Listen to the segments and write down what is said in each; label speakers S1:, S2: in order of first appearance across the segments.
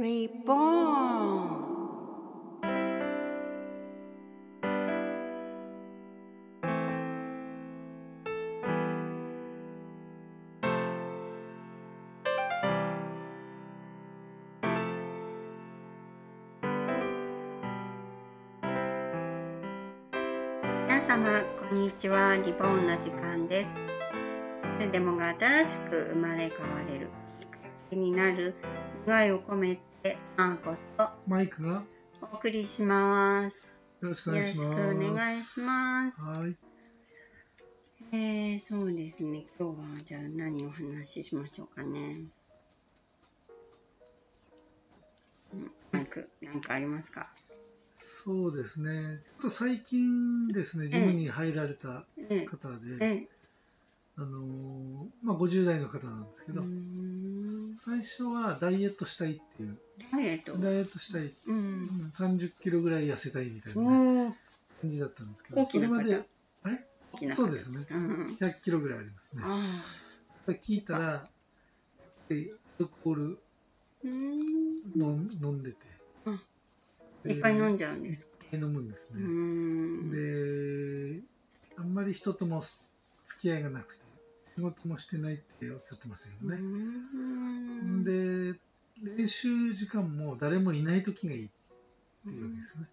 S1: Reborn
S2: 皆様こんにちは。リボンの時間です。誰でもが新しく生まれ変われる。きっかけになる願いを込めてマーコと
S3: マイクが？よ
S2: お送りします。
S3: ろしくお
S2: よろしく。お願いします。
S3: はい。
S2: えー、そうですね。今日はじゃあ何をお話ししましょうかね。うんマイク何かありますか？
S3: そうですね。ちょっと最近ですね、ジムに入られた
S2: え
S3: 方
S2: え
S3: で、
S2: え
S3: あのーまあ50代の方なんですけど、最初はダイエットしたいっていう、
S2: ダイエット。
S3: ダイエットしたい、
S2: う
S3: うん。
S2: ん
S3: 30キロぐらい痩せたいみたい
S2: お
S3: な感じだったんですけど、それまで、あれ？そうですね。
S2: うん。
S3: 100キロぐらいありますね。
S2: あ
S3: 聞いたら、でアルコール飲んでて、
S2: うん。
S3: で
S2: いっぱい飲んじゃうんです。
S3: いっぱい飲むんですね。
S2: ん。
S3: で、あんまり人とも付き合いがなくて、仕事もしてないっておっしゃってましたよね。
S2: うん。
S3: で、練習時間も誰もいない時がいいっていうわけですね。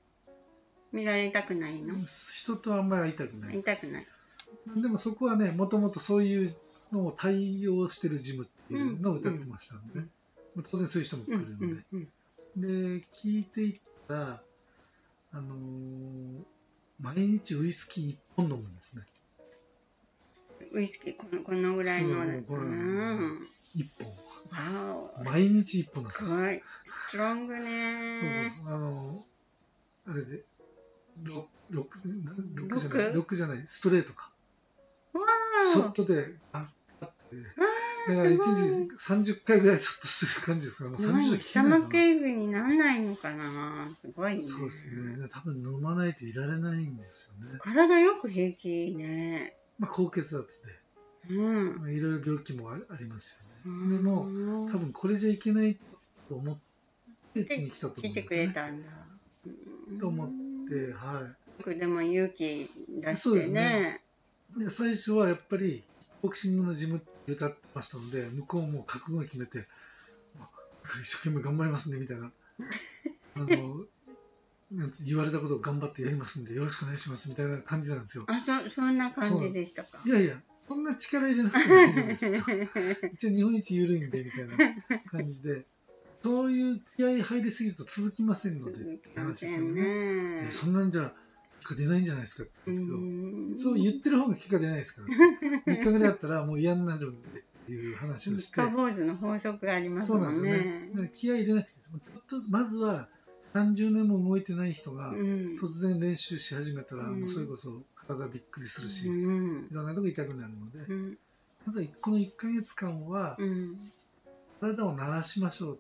S2: 見られたくないの？
S3: 人とあんまり会いたくない。
S2: 見たくない。
S3: でもそこはね、もともとそういうのを対応してるジムっていうのを歌ってましたんでね。まあ当然そういう人も来
S2: うん
S3: るんで。
S2: うんうん。
S3: で、聞いていったら、あのー毎日ウイスキー1本飲むんですね。
S2: ウイスキーこのこのぐらいの。
S3: そうこれ
S2: うん。
S3: 1
S2: わお。
S3: 本。毎日1本なんです
S2: ごい。ストロング
S3: そう
S2: ね。
S3: そうあの、あれで、6、六六じゃ
S2: 六
S3: ない、6じゃない、ストレートか。
S2: わ
S3: ショッ
S2: お。
S3: トで、ああって、だから1
S2: すごい
S3: 日30回ぐらいショットする感じですから、もう30
S2: 何
S3: 回
S2: スタマクエグになんないのかなすごいね。
S3: そうですね。多分飲まないといられないんですよね。
S2: 体よく平気ね。
S3: まあ、高血圧
S2: うん。
S3: で、まあいろいろ病気もあありますよ
S2: う
S3: ね。でも、
S2: ん
S3: 多分これじゃいけないと思って、うちに来たと思
S2: 来てく
S3: うんですよね。
S2: れたんだ。
S3: と思って、は
S2: よくでも勇気出
S3: そうです
S2: してね
S3: ね。い。で、最初はやっぱり、ボクシングのジムって歌ってましたので、向こうも覚悟を決めて、あ一生懸命頑張りますね、みたいな。あの、言われたことを頑張ってやりますんで、よろしくお願いします、みたいな感じなんですよ。
S2: あ、そ、そんな感じでしたか？
S3: い。やいや、そんな力入れなくても大丈夫ですよ。一応日本一緩いんで、みたいな感じで、そういう気合い入りすぎると続きませんので、って話してもね。
S2: ね
S3: えそんなんじゃ、結果出ないんじゃないですかって言うんですけど、そう言ってる方が結果出ないですから、3日ぐらいあったらもう嫌になるんでっていう話をして、
S2: 三日坊主の法則があります
S3: そうなん
S2: もん
S3: ですよね。気合い入れなくてまずは30年も動いてない人が
S2: うん。
S3: 突然練習し始めたら、
S2: うん
S3: もうそれこそ体びっくりするし、
S2: う
S3: い
S2: ん。
S3: ろんなとこ痛くなるので、
S2: うん。
S3: まずはこの1ヶ月間は
S2: うん。
S3: 体を慣らしましょう。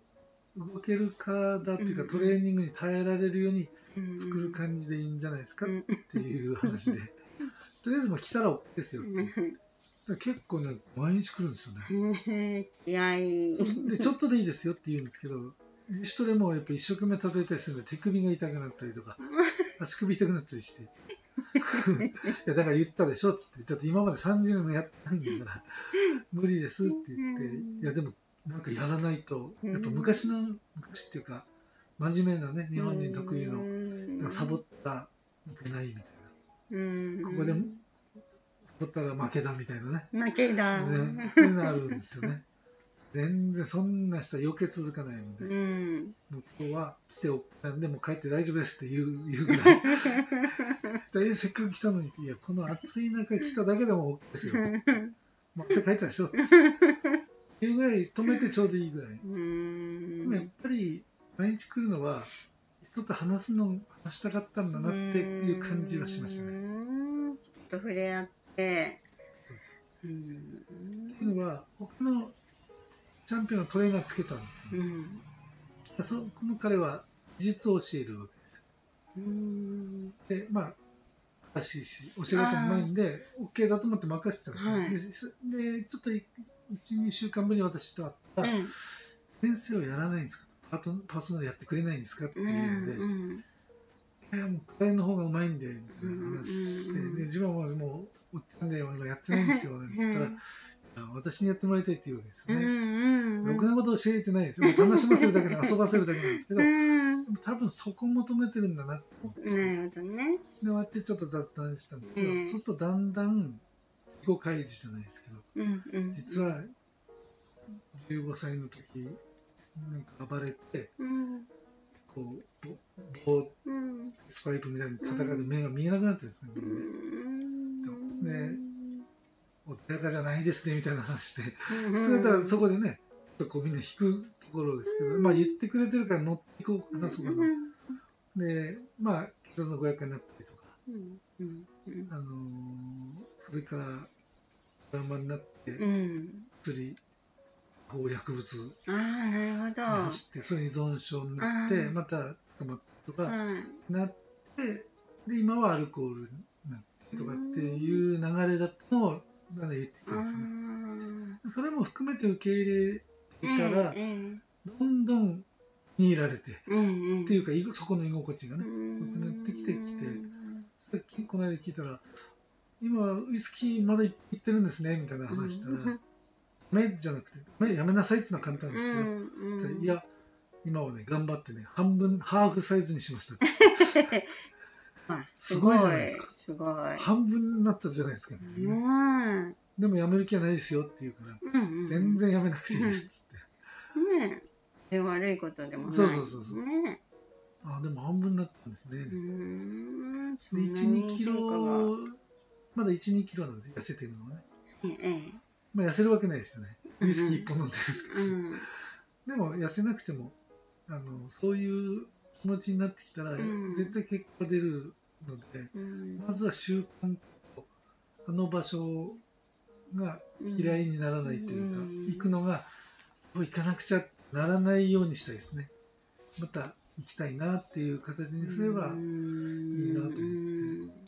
S3: 動ける体っていうか
S2: うん
S3: トレーニングに耐えられるように
S2: うん
S3: 作る感じでいいんじゃないですかっ
S2: うん
S3: ていう話で、とりあえずもう来たら OK ですよって結構ね、毎日来るんですよね。
S2: 気合い。
S3: で、ちょっとでいいですよって言うんですけど、自主トレもやっぱ一生懸命叩いたりするんで、手首が痛くなったりとか、足首痛くなったりして。いや、だから言ったでしょっつって。だって今まで30年もやってないんだから、無理ですって言って、いや、でも、なんかやらないと、やっぱ昔の、昔っていうか、真面目なね、日本人特有の、なんかサボったらいけないみたい
S2: うん。
S3: な。ここで、サボったら負けだみたいなね。
S2: 負けだ。
S3: ね、そういうのあるんですよね。全然そんな人は余計続かないの
S2: う
S3: で、
S2: ん。
S3: もう今日は来ておったんで、もう帰って大丈夫ですって言う 言うぐらい。でせっかく来たのに、いや、この暑い中来ただけでも OK ですよ。汗かいたでしょ っていうぐらい止めてちょうどいいぐらい。
S2: う
S3: でもやっ
S2: ん。
S3: ぱり毎日来るのは、人と話すの、話したかったんだなっていう感じはしましたね。
S2: ね。ちょっと触れ合って。
S3: っていうのは、他のチャンピオンのトレーナーつけたんですよ。
S2: うん。
S3: そこの彼は技術を教えるわけです。
S2: うん。
S3: で、まあ、らしいし、教え方もうまいんで、OK だと思って任せてたん
S2: はい
S3: ですよ。でで、ちょっと1、2週間ぶりに私と会ったら、先生はやらないんですか？パートパーソナルやってくれないんですかって
S2: う
S3: 言うんで、
S2: ん
S3: いやもうクライの方がうまいんでみたいな話して、
S2: うん
S3: で自分はもうおっちゃんで俺やってないんですよなんて言ったら、私にやってもらいたいって言うわけです
S2: うんう
S3: よね。
S2: ん。
S3: ろくなこと教えてないです。よ。楽しませるだけで遊ばせるだけなんですけど、
S2: うん。
S3: 多分そこ求めてるんだなって、
S2: なるほどね。
S3: で終わってちょっと雑談したんですけど、
S2: うん。
S3: そうするとだんだん自己開示じゃないですけど、
S2: うんうん
S3: 実は15歳の時なんか暴れて
S2: うん。
S3: こう棒スパイプみたいに叩かれて目が見えなくなってるんですね、
S2: うん。
S3: ね穏やかじゃないですねみたいな話で、
S2: うん
S3: それだからそこでねこうみんな引くところですけど、まあ言ってくれてるから乗っていこうかなそうかな、でまあ警察の500円になったりとかあのーそれからドラマになって
S2: うん。
S3: 薬こう薬物
S2: ああなるほど。
S3: に走ってそれに依存症になってまた捕まったとか
S2: はい
S3: なってで今はアルコールになってとかっていう流れだったのをなんか言ってたんですね。それも含めて受け入れてから
S2: ええ
S3: どんどんに入られて
S2: ええ
S3: っていうか居そこの居心地がね
S2: うん。
S3: なってきてきてさっきこの間聞いたら今ウイスキーまだいってるんですねみたいな話したら
S2: うん。
S3: ダメじゃなくてダメやめなさいっていうのは簡単ですけど、いや今はね頑張ってね半分ハーフサイズにしました。っ て
S2: あ
S3: すごいじゃないですか
S2: すごい。
S3: 半分になったじゃないですか、
S2: うん
S3: でもやめる気はないですよって言うから、
S2: うんうん
S3: 全然やめなくていいですっつって、
S2: ねえ悪いことでもない。
S3: そうそうそうそう
S2: ね
S3: あでも半分になったんですね、
S2: え。うん。そ
S3: で
S2: んな
S3: 1、2キロ、まだ1、2キロなんです痩せてるのはね。
S2: ええ。
S3: まあ痩せるわけないですよね。ウイスキー1本飲んでるんですけど。
S2: うん。
S3: でも痩せなくても、あの、そういう気持ちになってきたら、
S2: ん
S3: 絶対結果が出るので、
S2: うん
S3: まずは習慣と、あの場所が嫌いにならないというか、
S2: うん
S3: 行くのが、もう行かなくちゃならないようにしたいですね。また行きたいなっていう形にすれば、
S2: い
S3: いなと思って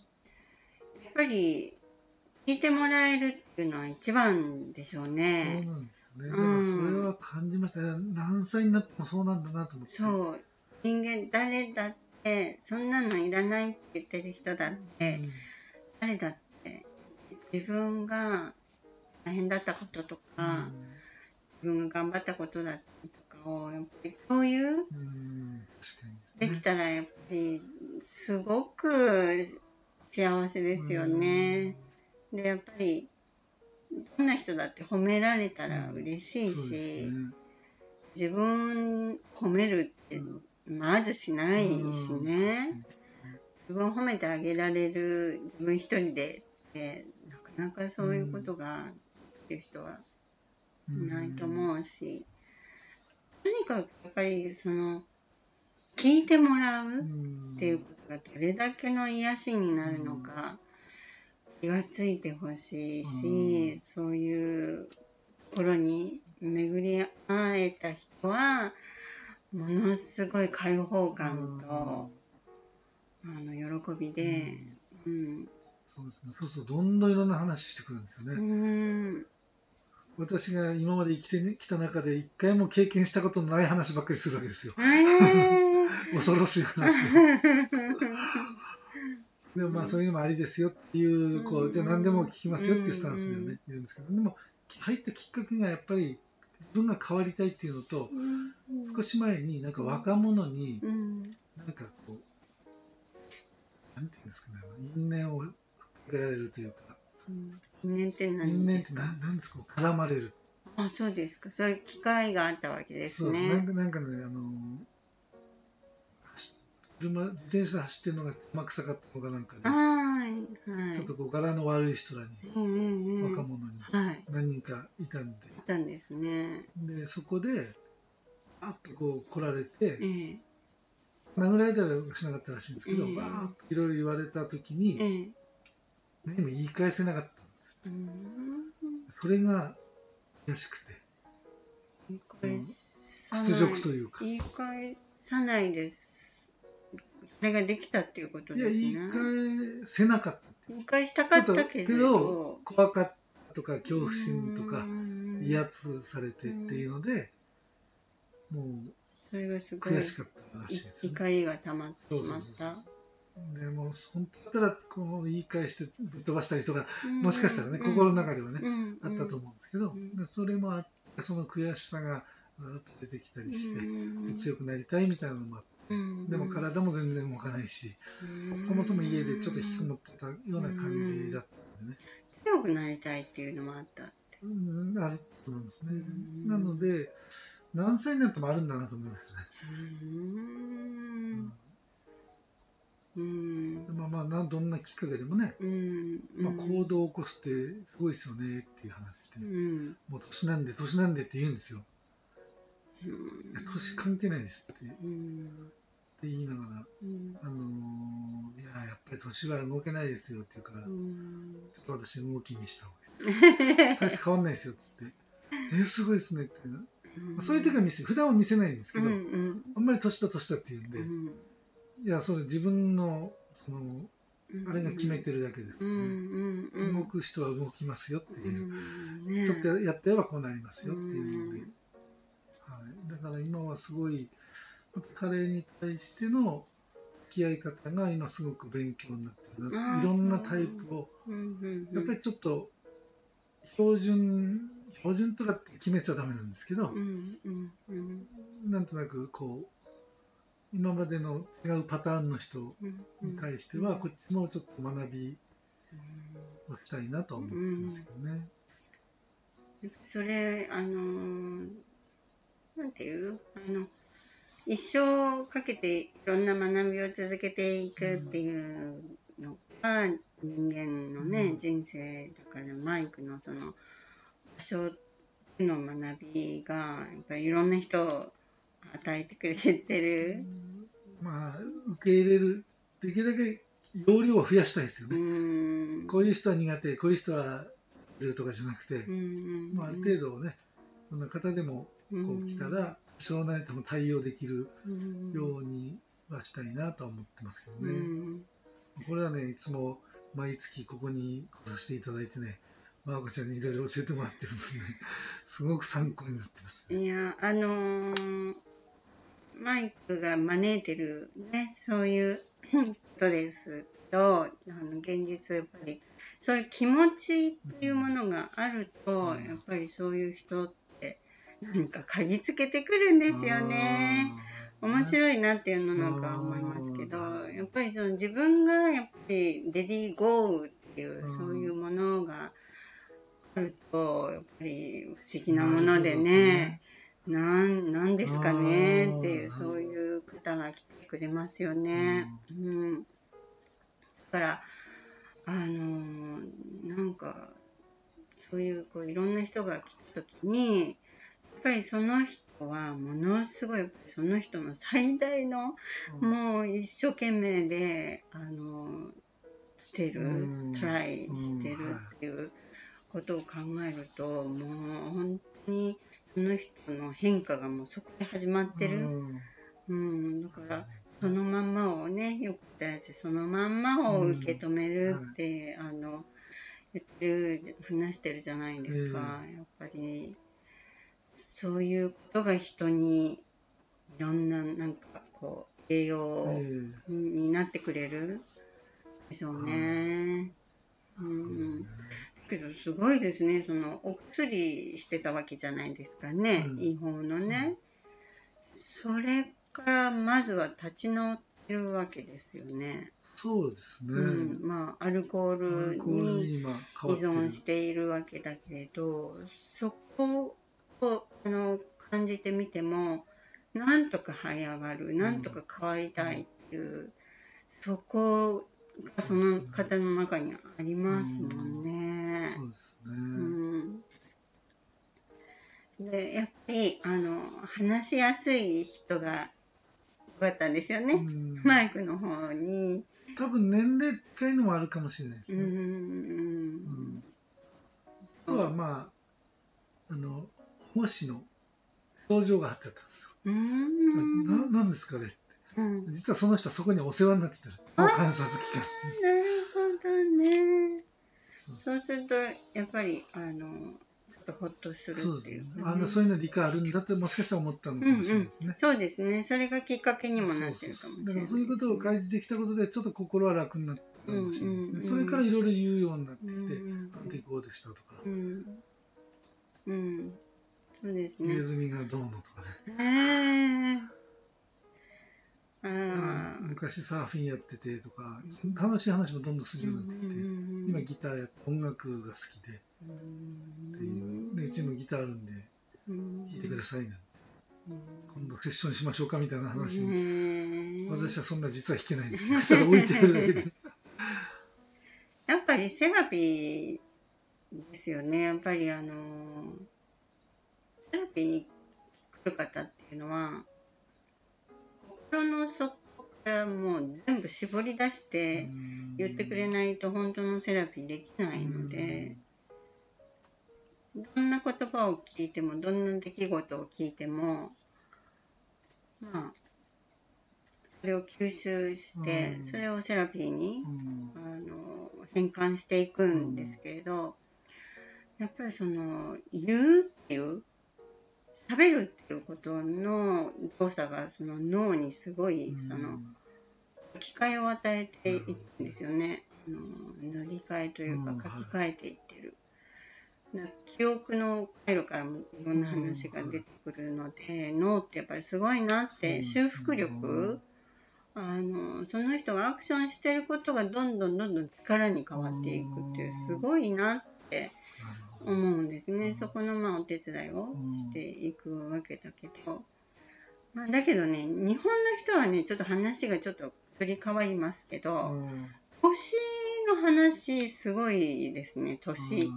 S2: やっぱり聞いてもらえるっていうのは一番でしょう
S3: そう
S2: ね。
S3: なんですよね。だから
S2: うん
S3: それは感じましたね。何歳になってもそうなんだなと思って。
S2: そう。人間誰だってそんなのいらないって言ってる人だって、誰だって自分が大変だったことと
S3: うん。
S2: か、自分が頑張ったことだったりとかをやっぱり共有
S3: うん、
S2: できたらやっぱりすごく幸せですよね。でやっぱりどんな人だって褒められたら嬉しいし、
S3: ね。
S2: 自分褒めるってまずしないしね、自分を褒めてあげられる自分一人でってなかなかそういうことができる人はいないと思うし、とにかくやっぱりその聞いてもらうっていうことがどれだけの癒しになるのか気がついてほしいし、そういう心に巡り会えた人はものすごい開放感と、あの喜びで、うん
S3: そうですね。そうするとどんどんいろんな話してくるんですよ
S2: う
S3: ね。
S2: ん
S3: 私が今まで生きてきた中で一回も経験したことのない話ばっかりするわけですよ。
S2: え
S3: 恐ろしい話を。でもまあそういうのもありですよっていう、こう、じゃあ何でも聞きますよっていうスタンスでね、いるんですけど、でも入ったきっかけがやっぱり自分が変わりたいっていうのと、少し前になんか若者に
S2: うん。
S3: なんかこう、なんていうんですかね、因縁をかけられるというか、
S2: 因縁って
S3: 因
S2: 何
S3: 縁って何ですか、絡まれる。
S2: あそうですか。そういう機会があったわけです
S3: そうなん
S2: ね
S3: かなんかね、あの走車、自転車で走ってるのが天草かったのかなんかで、
S2: はいはい。
S3: ちょっとこう柄の悪い人らに、
S2: うんうんうん。
S3: 若者に
S2: はい。
S3: 何人かいたんで、
S2: あったんですね。
S3: で、そこで、あっとこう来られて、
S2: ええ。
S3: 殴られたりはしなかったらしいんですけど、
S2: うん
S3: バーッといろいろ言われた時に、
S2: ええ。
S3: 何も言い返せなかった。
S2: うん
S3: それが悔しくて、
S2: 言い返さない。
S3: 屈辱というか。
S2: 言い返さないですそれができたっていうこと
S3: いや、
S2: ですね。
S3: 言い返せなかった。
S2: 言い返したかったけ
S3: け
S2: ど。
S3: ど、怖かったとか、恐怖心とか、
S2: うん。
S3: 威圧されてっていうので、もう
S2: それがすごい
S3: 悔しかったらしいです、ね。
S2: 怒りが溜まってしまった。
S3: でも本当だったらこう言い返してぶっ飛ばしたりとか
S2: うん。
S3: もしかしたらね、
S2: うん。
S3: 心の中ではね、
S2: うん。
S3: あったと思うんですけど、それもあってその悔しさが出てきたりして、
S2: うん。
S3: 強くなりたいみたいなのもあって、
S2: うん
S3: でも体も全然動かないし、そもそも家でちょっと引きこもってたような感じだったんでね、
S2: 強くなりたいっていうのもあったって。
S3: うん、あると思うんですね。
S2: うん。
S3: なので何歳になってもあるんだなと思いましたね。
S2: うん。うん。
S3: まあまあなどんなきっかけでもね、
S2: うん。
S3: まあ、行動を起こすってすごいですよねっていう話で、
S2: うん。
S3: もう年なんで年なんでって言うんですよ。
S2: うん。
S3: 年関係ないですって。
S2: うん
S3: 言いながら、
S2: うん。
S3: あのーいややっぱり年は動けないですよって言うから、ちょ
S2: うん
S3: っと私動きにした方がいい。大して変わんないですよって。言って、えー、すごいですねって、まあ、そういう時は見せ普段は見せないんですけど、
S2: うんうん。
S3: あんまり年だ年だって言うんで、
S2: うん。
S3: いやそれ自分のその
S2: うん。
S3: あれが決めてるだけです、
S2: うんうんうん。
S3: 動く人は動きますよって
S2: う。
S3: いう、
S2: んね
S3: ちょっとやってればこうなりますよっていうので、
S2: うん。
S3: はい、だから今はすごい彼に対しての付き合い方が今すごく勉強になってるいろんなタイプを
S2: うんうんうん
S3: やっぱりちょっと標準標準とかって決めちゃダメなんですけど、
S2: うんうんうん
S3: なんとなくこう今までの違うパターンの人
S2: うん
S3: に対してはこっちもちょっと学びをしたいなとは思ってますけどね。
S2: それあのーなんていう？あの一生かけていろんな学びを続けていくっていうのが人間のね、
S3: うん
S2: 人生だからマイクのその場所での学びがやっぱりいろんな人を与えてくれてる。
S3: まあ受け入れるできるだけ容量を増やしたいですよ
S2: う
S3: ね。
S2: ん
S3: こういう人は苦手こういう人は出るとかじゃなくて、
S2: うん
S3: まあ、ある程度ねそんな方でもこう来たら多少なりとも対応できる
S2: うん
S3: ようにはしたいなとは思ってますけ
S2: う
S3: どね。
S2: ん
S3: これはねいつも毎月ここに来させていただいてねマーコちゃんにいろいろ教えてもらってるのでね すごく参考になってます。
S2: いや、あのーマイクが招いてるね、そういうことですと、あの現実やっぱり、そういう気持ちっていうものがあると、
S3: うん
S2: やっぱりそういう人って、なんか嗅ぎつけてくるんですよね。面
S3: い。
S2: 白いなっていうのなんか思いますけど、やっぱりその自分がやっぱりレディーゴーっていう
S3: うん
S2: そういうものがあると、やっぱり不思議なものでね、なんなんですかねっていうそういう方が来てくれますよね。うん、だからあのーなんかそういうこういろんな人が来た時にぱりその人はものすごいその人の最大の
S3: うん。
S2: もう一生懸命であのてる
S3: うん。
S2: トライしてるっていうことを考えるともう本当にその人の変化がもうそこで始まってる。
S3: うん。
S2: うん、だからそのまんまをねよく言ったしそのまんまを受け止めるって、あの言ってる話してるじゃないですか、
S3: え
S2: やっぱりそういうことが人にいろんななんかこう栄養
S3: え
S2: になってくれるでしょうね。う
S3: え
S2: ん、だけどすごいですね。そのお薬してたわけじゃないですかね、
S3: うん。
S2: 違法のね、それからまずは立ち直ってるわけですよね、
S3: そうですね。
S2: うん、まあアルコー
S3: ア
S2: ルに依存しているわけだけれどそこをあの感じてみてもなんとか這い上がるなんとか変わりたいっていう、そこがその方の中にありますもんね。
S3: そうですね。
S2: やっぱりあの話しやすい人が良かったんですよね、
S3: うん
S2: マイクの方に。
S3: 多分年齢近いのもあるかもしれないです
S2: うんう
S3: ね。
S2: ん
S3: あとはまあ、あの、保護士の症状があってたんですよ。
S2: うんうん
S3: ななんですかねって。
S2: うん
S3: 実はその人はそこにお世話になってた
S2: あー
S3: の。観察期間
S2: なるほどね。
S3: そう
S2: そうするとやっぱりあのとほっとする
S3: そうですね
S2: っていうかね
S3: あんなそういうの理解あるんだってもしかしたら思ったのかもしれないですね。
S2: そうですね。それがきっかけにもなってるかもしれない。
S3: だからそういうことを開示できたことでちょっと心は楽になったかもしれないですね。
S2: うんうんうん
S3: それからいろいろ言うようになって
S2: う
S3: きて、
S2: ん
S3: あの時こうでしたとか、
S2: うん。うん。そうですね
S3: ネ。ズミがどうのとかね。
S2: へえ。ああ。
S3: 昔サーフィンやっててとか、楽しい話もどんどんするようになってきて、今ギターやって音楽が好きでっていう、でうちもギターあるんで弾いてくださいなんて、今度セッションしましょうかみたいな話に、
S2: ね
S3: 私はそんな実は弾けないんです置いてるだけで。
S2: やっぱりセラピーですよね。やっぱりあの、セラピーに来る方っていうのは、心の底からもう全部絞り出して言ってくれないと本当のセラピーできないので、どんな言葉を聞いても、どんな出来事を聞いても、まあ、それを吸収して
S3: う、ん。
S2: それをセラピーに
S3: うん。
S2: あの変換していくんですけれど、やっぱりその言うっていう喋るっていうことの動作がその脳にすごいその機会を与えていくんですよね。あの塗り替えというか
S3: うん。
S2: 書き換えていってる。記憶の回路からもいろんな話が出てくるので、脳ってやっぱりすごいなって修復力、あのその人がアクションしてることがどんどんどんどん力に変わっていくっていうすごいなって思うんですね。そこのまあお手伝いをしていくわけだけど、まあ、だけどね日本の人はねちょっと話がちょっと振り変わりますけど、年の話すごいですね年、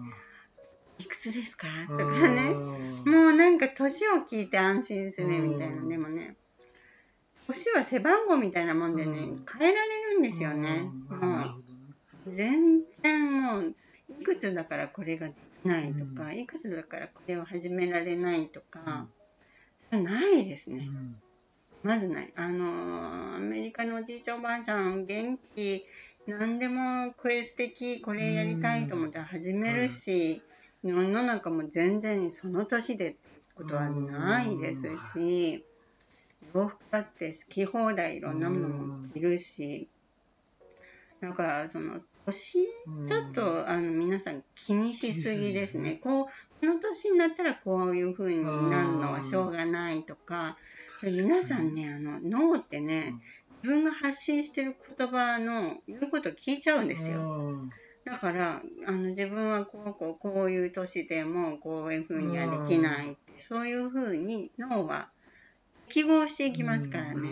S2: いくつですか？とかね。もうなんか年を聞いて安心するみたいな、
S3: うん
S2: でもね年は背番号みたいなもんでね、
S3: うん。
S2: 変えられるんですよね。もう全然もういくつだからこれがないとか、
S3: う
S2: いくつだからこれを始められないとか、ないですね。まずない。あのーアメリカのおじいちゃんおばあちゃん元気何でもこれ素敵これやりたいと思って始めるし、世の中も全然その年でってことはないですし、洋服だって好き放題いろんなものもいるし、だからその年ちょっとあの皆さん気にしすぎですね。こうこの年になったらこういう風になるのはしょうがないとか、皆さんねあの脳ってね、自分が発信してる言葉の言うこと聞いちゃうんですよ。だからあの自分はこうこうこういう年でもこういう風にはできないってそういう風に脳は記号していきますからね。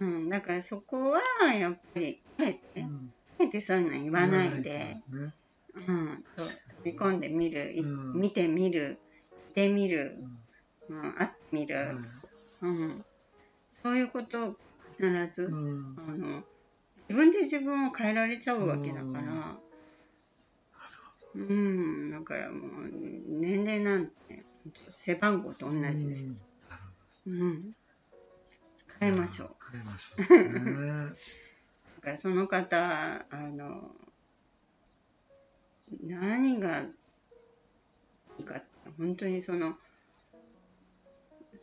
S2: うん、だからそこはやっぱりあえて、あえてそういうの言わないで、うん、飛び込んでみる、い
S3: うん。
S2: 見てみる、してみる、うん、会ってみる、うん、そういうことを必ず、あの自分で自分を変えられちゃうわけだから、うん、だからもう年齢なんて背番号と同じで、うん、変えましょう。
S3: 変えましょうね。
S2: だからその方あの何がいいかって本当にその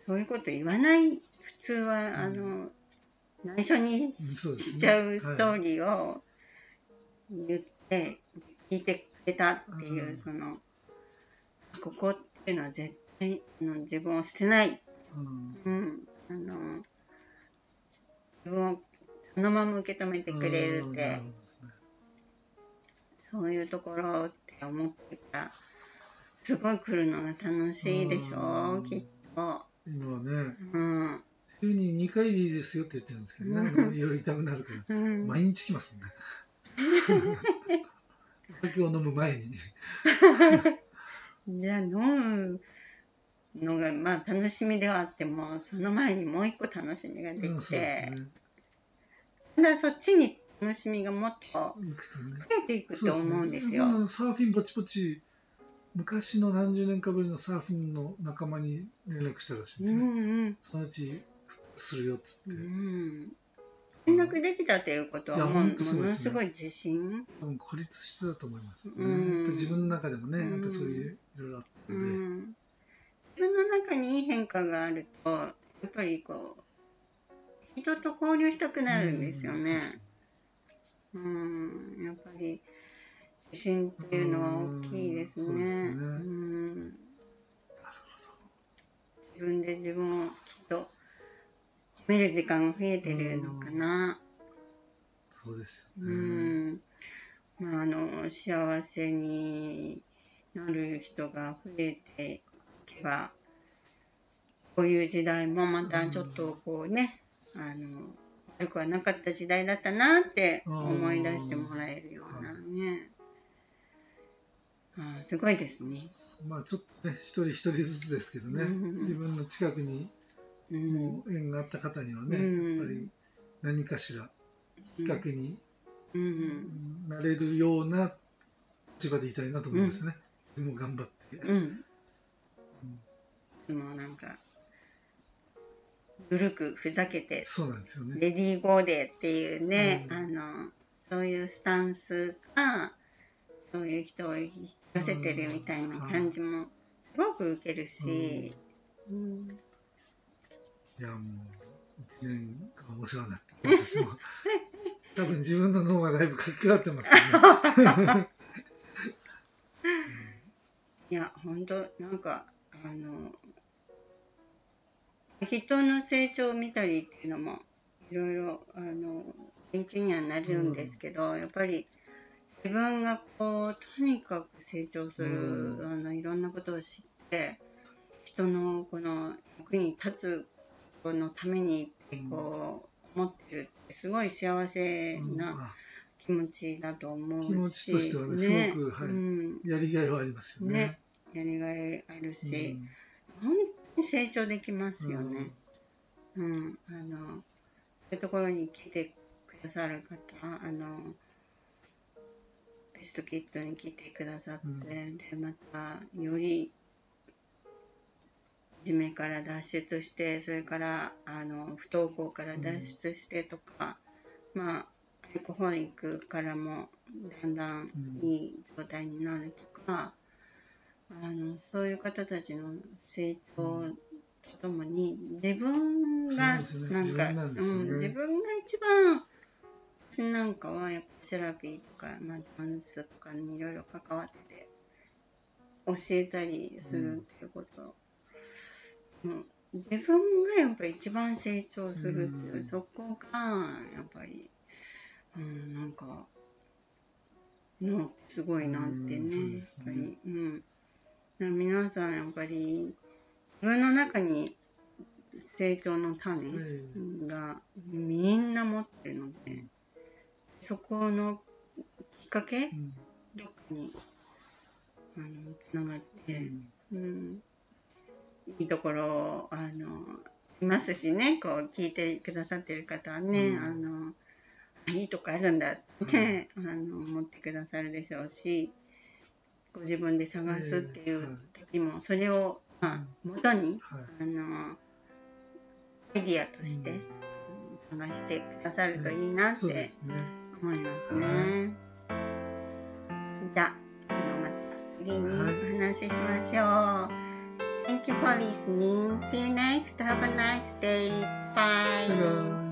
S2: そういうこと言わない普通はあの内緒にしちゃうストーリーを言って聞いてくれたっていううん。そのここっていうのは絶対あの自分を捨てない。
S3: うん。
S2: うん、あの自分をそのまま受け止めてくれるって、そういうところって思ってた。らすごい来るのが楽しいでしょ
S3: うん。
S2: きっと。
S3: 今はね、
S2: うん。
S3: 週に2回でいいですよって言ってるんですけどね、
S2: うん。
S3: いろいろ痛くなるから、
S2: うん。
S3: 毎日来ますもんね。お 酒を飲む前に。
S2: じゃあ飲むのがまあ楽しみではあってもその前にもう一個楽しみができ
S3: うんそうです
S2: て、
S3: ね。
S2: ただそっちに楽しみがもっと。増えていくと思うんですよ。
S3: そうね僕サーフィンぼちぼち、昔の何十年かぶりのサーフィンの仲間に連絡したらしいんです
S2: う
S3: ね。
S2: んうん
S3: そのうちするよっつ
S2: う
S3: って。
S2: ん連絡できたということはもうものすごい自信、
S3: 多分孤立してたと思いますよね。
S2: うん
S3: 自分の中でもね、
S2: うん
S3: やっぱりそういういろいろあった
S2: うん、自分の中にいい変化があるとやっぱりこう人と交流したくなるんですよね。うん、やっぱり自信っていうのは大きいですね。自分で自分をきっと褒める時間が増えてるのかな。
S3: そうですね。
S2: ん、まあ、あの幸せになる人が増えていけばこういう時代もまたちょっとこうね、あの悪くはなかった時代だったなって思い出してもらえるようなね、あすごいですね。
S3: まあちょっとね、一人一人ずつですけどね、
S2: うん。
S3: 自分の近くに
S2: うん。
S3: もう縁があった方にはね、
S2: うん。
S3: やっぱり何かしらきっかけに
S2: うん。
S3: なれるような立場でいたいなと思いますね。自分も頑張って。
S2: うん。もなんか、ぬるくふざけて、
S3: そうなんですよね。
S2: レディーゴーデーっていうね、
S3: うん
S2: あの、そういうスタンスが、そういう人を引き寄せてるみたいな感じも、すごく受けるし、うん
S3: いや、もう、一年間お世話になって、私も。多分自分の脳がだいぶかきらってますよね。
S2: いや、本当なんか、あの、人の成長を見たりっていうのも、いろいろ、あの、研究にはなるんですけど、やっぱり、自分がこう、とにかく成長する、
S3: う
S2: あの、いろんなことを知って、人のこの役に立つことのためにってこう、思ってるって、すごい幸せな
S3: あ
S2: 気持ちだと思うし、
S3: 気持ちとしてはねすごくはい
S2: うん、
S3: やりがいはありますよね。
S2: ね、やりがいあるし、
S3: うん。
S2: 本当に成長できますよね。うん、あの、そういうところに来てくださる方、あの、ベストキットに来てくださって、
S3: うん。
S2: で、また、より、いじめから脱出して、それから、あの、不登校から脱出してとか、まあ、アルコホリックからも、だんだん。いい状態になるとか、あのそういう方たちの成長とともに自分がなんかうん、自分が一番私なんかはやっぱセラピーとか、まあ、ダンスとかにいろいろ関わってて教えたりするっていうこと、もう自分がやっぱり一番成長するっていう、
S3: うん。
S2: そこがやっぱり、うん、なんかのすごいなってね、
S3: うん
S2: やっぱり、うん、皆さんやっぱり自分の中に成長の種
S3: はい
S2: がみんな持ってるので、そこのきっかけ
S3: うん。
S2: どっかにあのつながって、うん、いいところをあのいますしねこう聞いてくださってる方はね、
S3: うん。
S2: あのあいいとこあるんだって、あの思ってくださるでしょうしご自分で探すっていう時もそれを、まあ、元に
S3: はい
S2: あのアイディアとして、
S3: うん
S2: 探してくださるといいなって。思いますね。じゃあ、あのまた次にお話ししましょう。Thank you for listening. See you next. Have a nice day. Bye.